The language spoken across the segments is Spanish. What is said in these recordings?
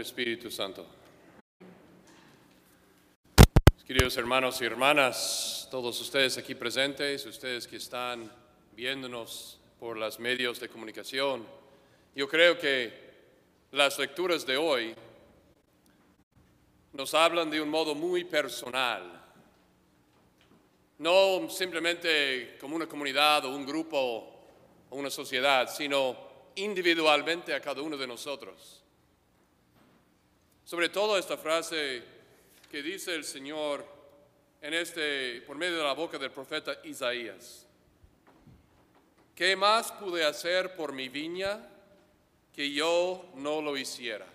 Espíritu Santo. Queridos hermanos y hermanas, todos ustedes aquí presentes, ustedes que están viéndonos por los medios de comunicación, yo creo que las lecturas de hoy nos hablan de un modo muy personal, no simplemente como una comunidad o un grupo o una sociedad, sino individualmente a cada uno de nosotros. Sobre todo esta frase que dice el Señor en este, por medio de la boca del profeta Isaías. ¿Qué más pude hacer por mi viña que yo no lo hiciera?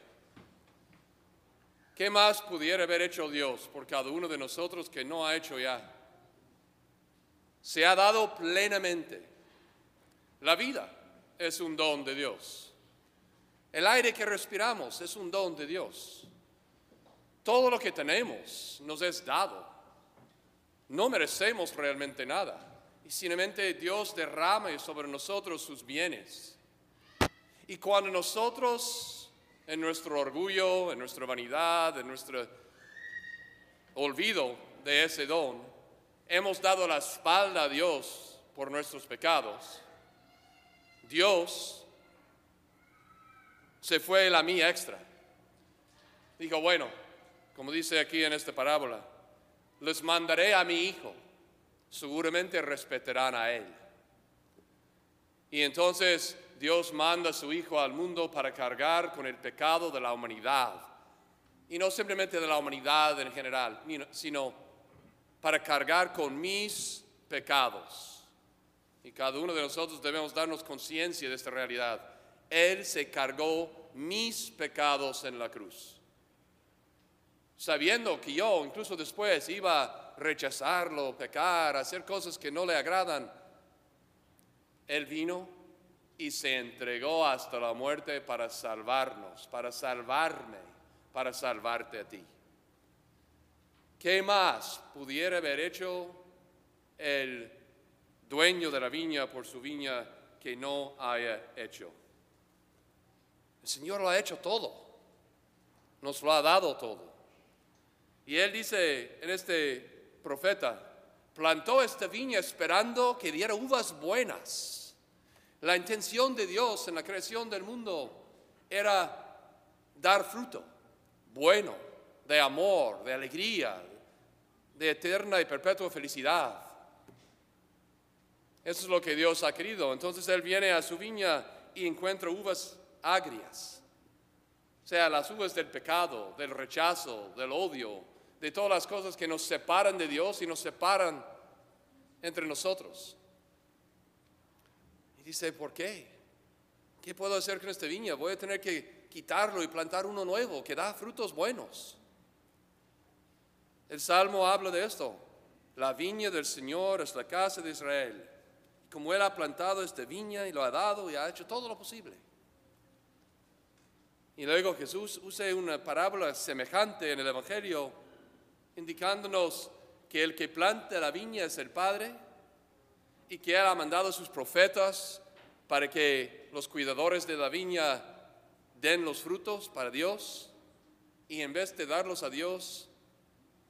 ¿Qué más pudiera haber hecho Dios por cada uno de nosotros que no ha hecho ya? Se ha dado plenamente. La vida es un don de Dios. El aire que respiramos es un don de Dios. Todo lo que tenemos nos es dado. No merecemos realmente nada. Y simplemente Dios derrama sobre nosotros sus bienes. Y cuando nosotros, en nuestro orgullo, en nuestra vanidad, en nuestro olvido de ese don, hemos dado la espalda a Dios por nuestros pecados, Dios se fue la mía extra. Dijo, bueno, como dice aquí en esta parábola, les mandaré a mi hijo, seguramente respetarán a él. Y entonces Dios manda a su hijo al mundo para cargar con el pecado de la humanidad. Y no simplemente de la humanidad en general, sino para cargar con mis pecados. Y cada uno de nosotros debemos darnos conciencia de esta realidad. Él se cargó mis pecados en la cruz sabiendo que yo incluso después iba a rechazarlo, pecar, hacer cosas que no le agradan, Él vino y se entregó hasta la muerte para salvarnos, para salvarme, para salvarte a ti. ¿Qué más pudiera haber hecho el dueño de la viña por su viña que no haya hecho? El Señor lo ha hecho todo, nos lo ha dado todo. Y él dice en este profeta, plantó esta viña esperando que diera uvas buenas. La intención de Dios en la creación del mundo era dar fruto bueno, de amor, de alegría, de eterna y perpetua felicidad. Eso es lo que Dios ha querido. Entonces Él viene a su viña y encuentra uvas agrias. O sea, las uvas del pecado, del rechazo, del odio, de todas las cosas que nos separan de Dios y nos separan entre nosotros. Y dice, ¿por qué? ¿Qué puedo hacer con esta viña? Voy a tener que quitarlo y plantar uno nuevo que da frutos buenos. El Salmo habla de esto. La viña del Señor es la casa de Israel. Como Él ha plantado esta viña y lo ha dado y ha hecho todo lo posible. Y luego Jesús usa una parábola semejante en el Evangelio indicándonos que el que planta la viña es el Padre y que Él ha mandado a sus profetas para que los cuidadores de la viña den los frutos para Dios y en vez de darlos a Dios,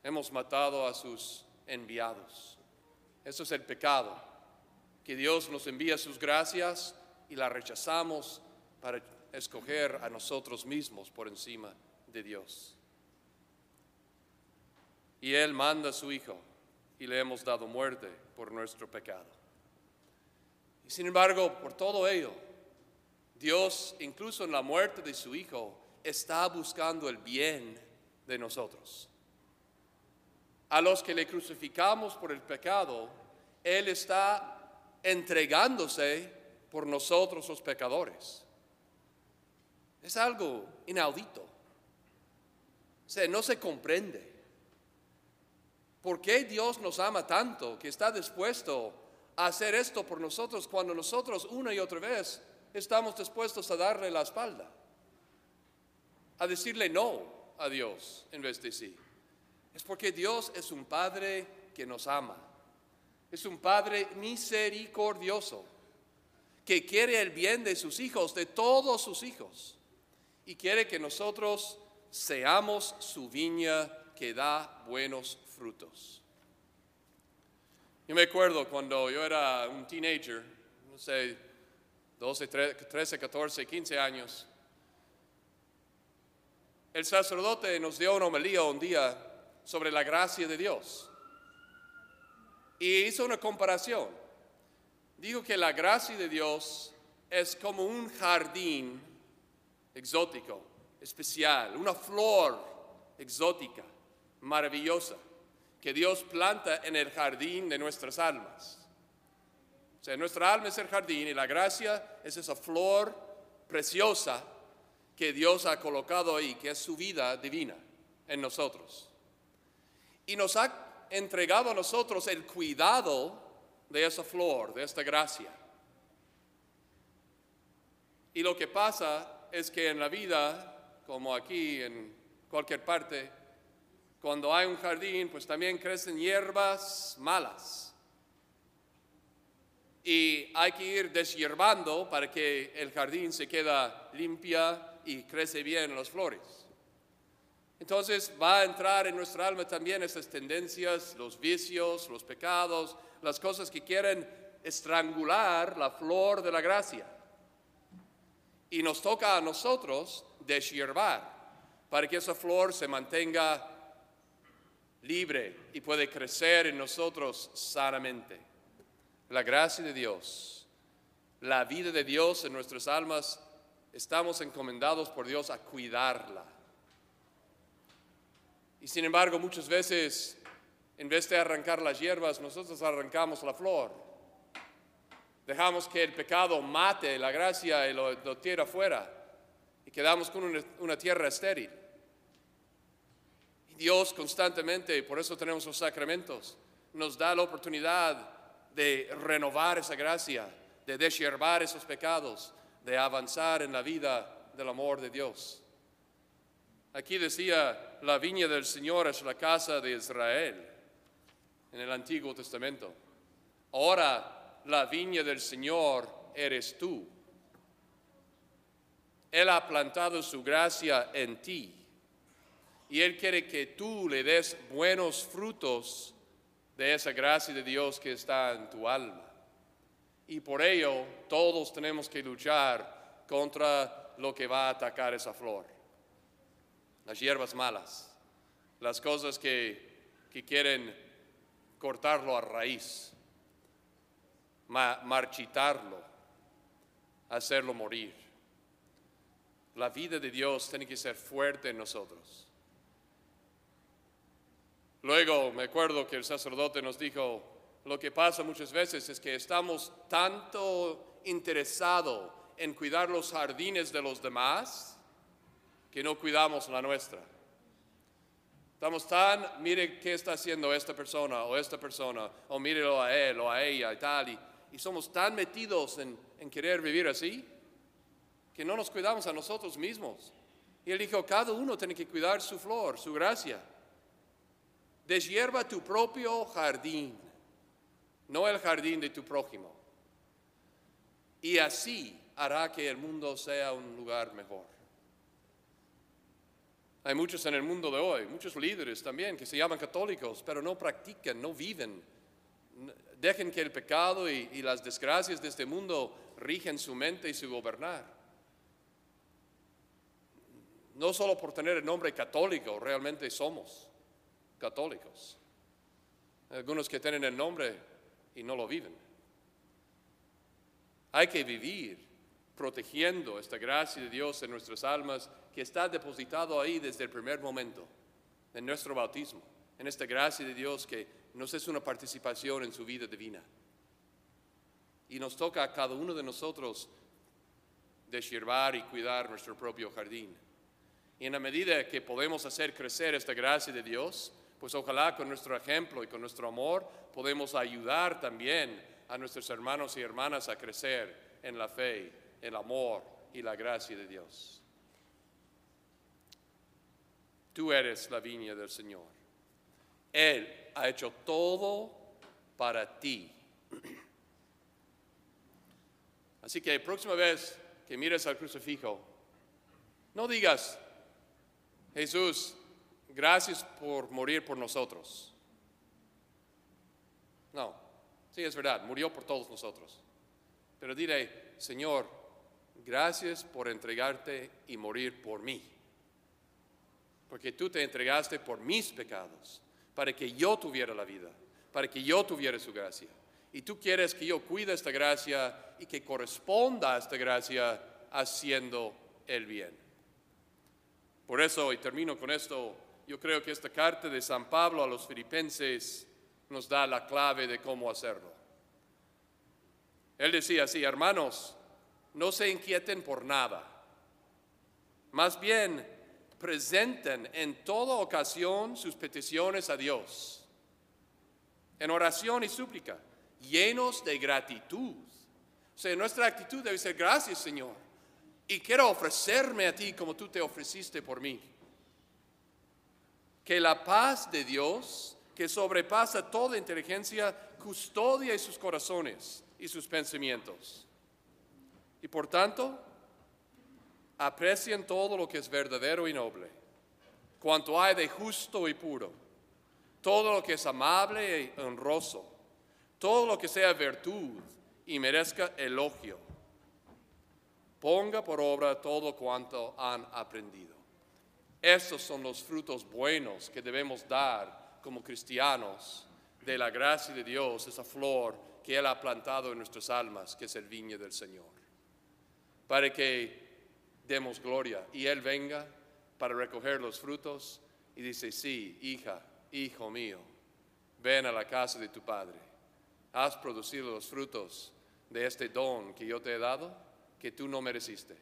hemos matado a sus enviados. Eso es el pecado, que Dios nos envía sus gracias y la rechazamos para escoger a nosotros mismos por encima de Dios y Él manda a su Hijo y le hemos dado muerte por nuestro pecado. Y sin embargo, por todo ello, Dios, incluso en la muerte de su Hijo, está buscando el bien de nosotros. A los que le crucificamos por el pecado, Él está entregándose por nosotros los pecadores. Es algo inaudito. O sea, no se comprende. ¿Por qué Dios nos ama tanto que está dispuesto a hacer esto por nosotros cuando nosotros una y otra vez estamos dispuestos a darle la espalda? A decirle no a Dios en vez de sí. Es porque Dios es un Padre que nos ama. Es un Padre misericordioso que quiere el bien de sus hijos, de todos sus hijos. Y quiere que nosotros seamos su viña que da buenos frutos. Yo me acuerdo cuando yo era un teenager, no sé, 12, 13, 14, 15 años, el sacerdote nos dio una homilía un día sobre la gracia de Dios. Y hizo una comparación. Dijo que la gracia de Dios es como un jardín exótico, especial, una flor exótica, maravillosa, que Dios planta en el jardín de nuestras almas. O sea, nuestra alma es el jardín y la gracia es esa flor preciosa que Dios ha colocado ahí, que es su vida divina en nosotros. Y nos ha entregado a nosotros el cuidado de esa flor, de esta gracia. Y lo que pasa es que en la vida, como aquí, en cualquier parte, cuando hay un jardín, pues también crecen hierbas malas. Y hay que ir deshierbando para que el jardín se queda limpia y crece bien las flores. Entonces va a entrar en nuestra alma también esas tendencias, los vicios, los pecados, las cosas que quieren estrangular la flor de la gracia. Y nos toca a nosotros deshiervar para que esa flor se mantenga libre y puede crecer en nosotros sanamente. La gracia de Dios, la vida de Dios en nuestras almas estamos encomendados por Dios a cuidarla. Y sin embargo, muchas veces, en vez de arrancar las hierbas, nosotros arrancamos la flor. Dejamos que el pecado mate la gracia y lo, lo tira fuera. Y quedamos con una, una tierra estéril. Y Dios constantemente, por eso tenemos los sacramentos, nos da la oportunidad de renovar esa gracia, de deshiervar esos pecados, de avanzar en la vida del amor de Dios. Aquí decía, la viña del Señor es la casa de Israel en el Antiguo Testamento. Ahora la viña del Señor eres tú. Él ha plantado su gracia en ti y Él quiere que tú le des buenos frutos de esa gracia de Dios que está en tu alma. Y por ello todos tenemos que luchar contra lo que va a atacar esa flor. Las hierbas malas, las cosas que, quieren cortarlo a raíz, marchitarlo, hacerlo morir. La vida de Dios tiene que ser fuerte en nosotros. Luego me acuerdo que el sacerdote nos dijo, lo que pasa muchas veces es que estamos tanto interesados en cuidar los jardines de los demás que no cuidamos la nuestra. Estamos tan, mire qué está haciendo esta persona o esta persona, o mírelo a él o a ella y tal, y, y somos tan metidos en, en querer vivir así que no nos cuidamos a nosotros mismos. Y él dijo, cada uno tiene que cuidar su flor, su gracia. Deshierva tu propio jardín no el jardín de tu prójimo. Y así hará que el mundo sea un lugar mejor. Hay muchos en el mundo de hoy, muchos líderes también que se llaman católicos, pero no practican, no viven. Dejen que el pecado y, las desgracias de este mundo rigen su mente y su gobernar. No solo por tener el nombre católico, realmente somos católicos. Algunos que tienen el nombre y no lo viven. Hay que vivir protegiendo esta gracia de Dios en nuestras almas que está depositado ahí desde el primer momento, en nuestro bautismo, en esta gracia de Dios que nos es una participación en su vida divina. Y nos toca a cada uno de nosotros deshiervar y cuidar nuestro propio jardín. Y en la medida que podemos hacer crecer esta gracia de Dios, pues ojalá con nuestro ejemplo y con nuestro amor podemos ayudar también a nuestros hermanos y hermanas a crecer en la fe, el amor y la gracia de Dios. Tú eres la viña del Señor. Él ha hecho todo para ti. Así que próxima vez que mires al crucifijo, no digas, Jesús, gracias por morir por nosotros. No, sí es verdad, murió por todos nosotros. Pero dile, Señor, gracias por entregarte y morir por mí. Porque tú te entregaste por mis pecados, para que yo tuviera la vida, para que yo tuviera su gracia. Y tú quieres que yo cuide esta gracia y que corresponda a esta gracia haciendo el bien. Por eso, y termino con esto, yo creo que esta carta de San Pablo a los filipenses nos da la clave de cómo hacerlo. Él decía así, hermanos, no se inquieten por nada. Más bien, presenten en toda ocasión sus peticiones a Dios, en oración y súplica, llenos de gratitud. O sea, nuestra actitud debe ser gracias, Señor. Y quiero ofrecerme a ti como tú te ofreciste por mí. Que la paz de Dios, que sobrepasa toda inteligencia, custodia sus corazones y sus pensamientos. Y por tanto, aprecien todo lo que es verdadero y noble, cuanto hay de justo y puro, todo lo que es amable y honroso, todo lo que sea virtud y merezca elogio. Ponga por obra todo cuanto han aprendido. Estos son los frutos buenos que debemos dar como cristianos de la gracia de Dios, esa flor que Él ha plantado en nuestras almas, que es el viña del Señor. Para que demos gloria y Él venga para recoger los frutos y dice, sí, hija, hijo mío, ven a la casa de tu Padre. Has producido los frutos de este don que yo te he dado, que tú no mereciste.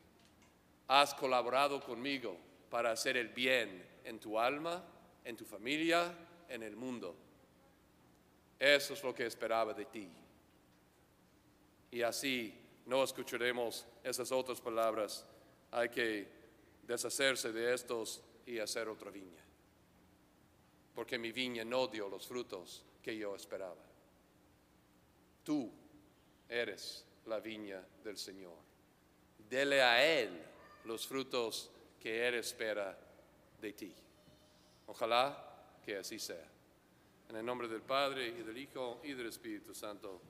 Has colaborado conmigo para hacer el bien en tu alma, en tu familia, en el mundo. Eso es lo que esperaba de ti. Y así no escucharemos esas otras palabras hay que deshacerse de estos y hacer otra viña. Porque mi viña no dio los frutos que yo esperaba. Tú eres la viña del Señor. Dele a Él los frutos que Él espera de ti. Ojalá que así sea. En el nombre del Padre y del Hijo y del Espíritu Santo.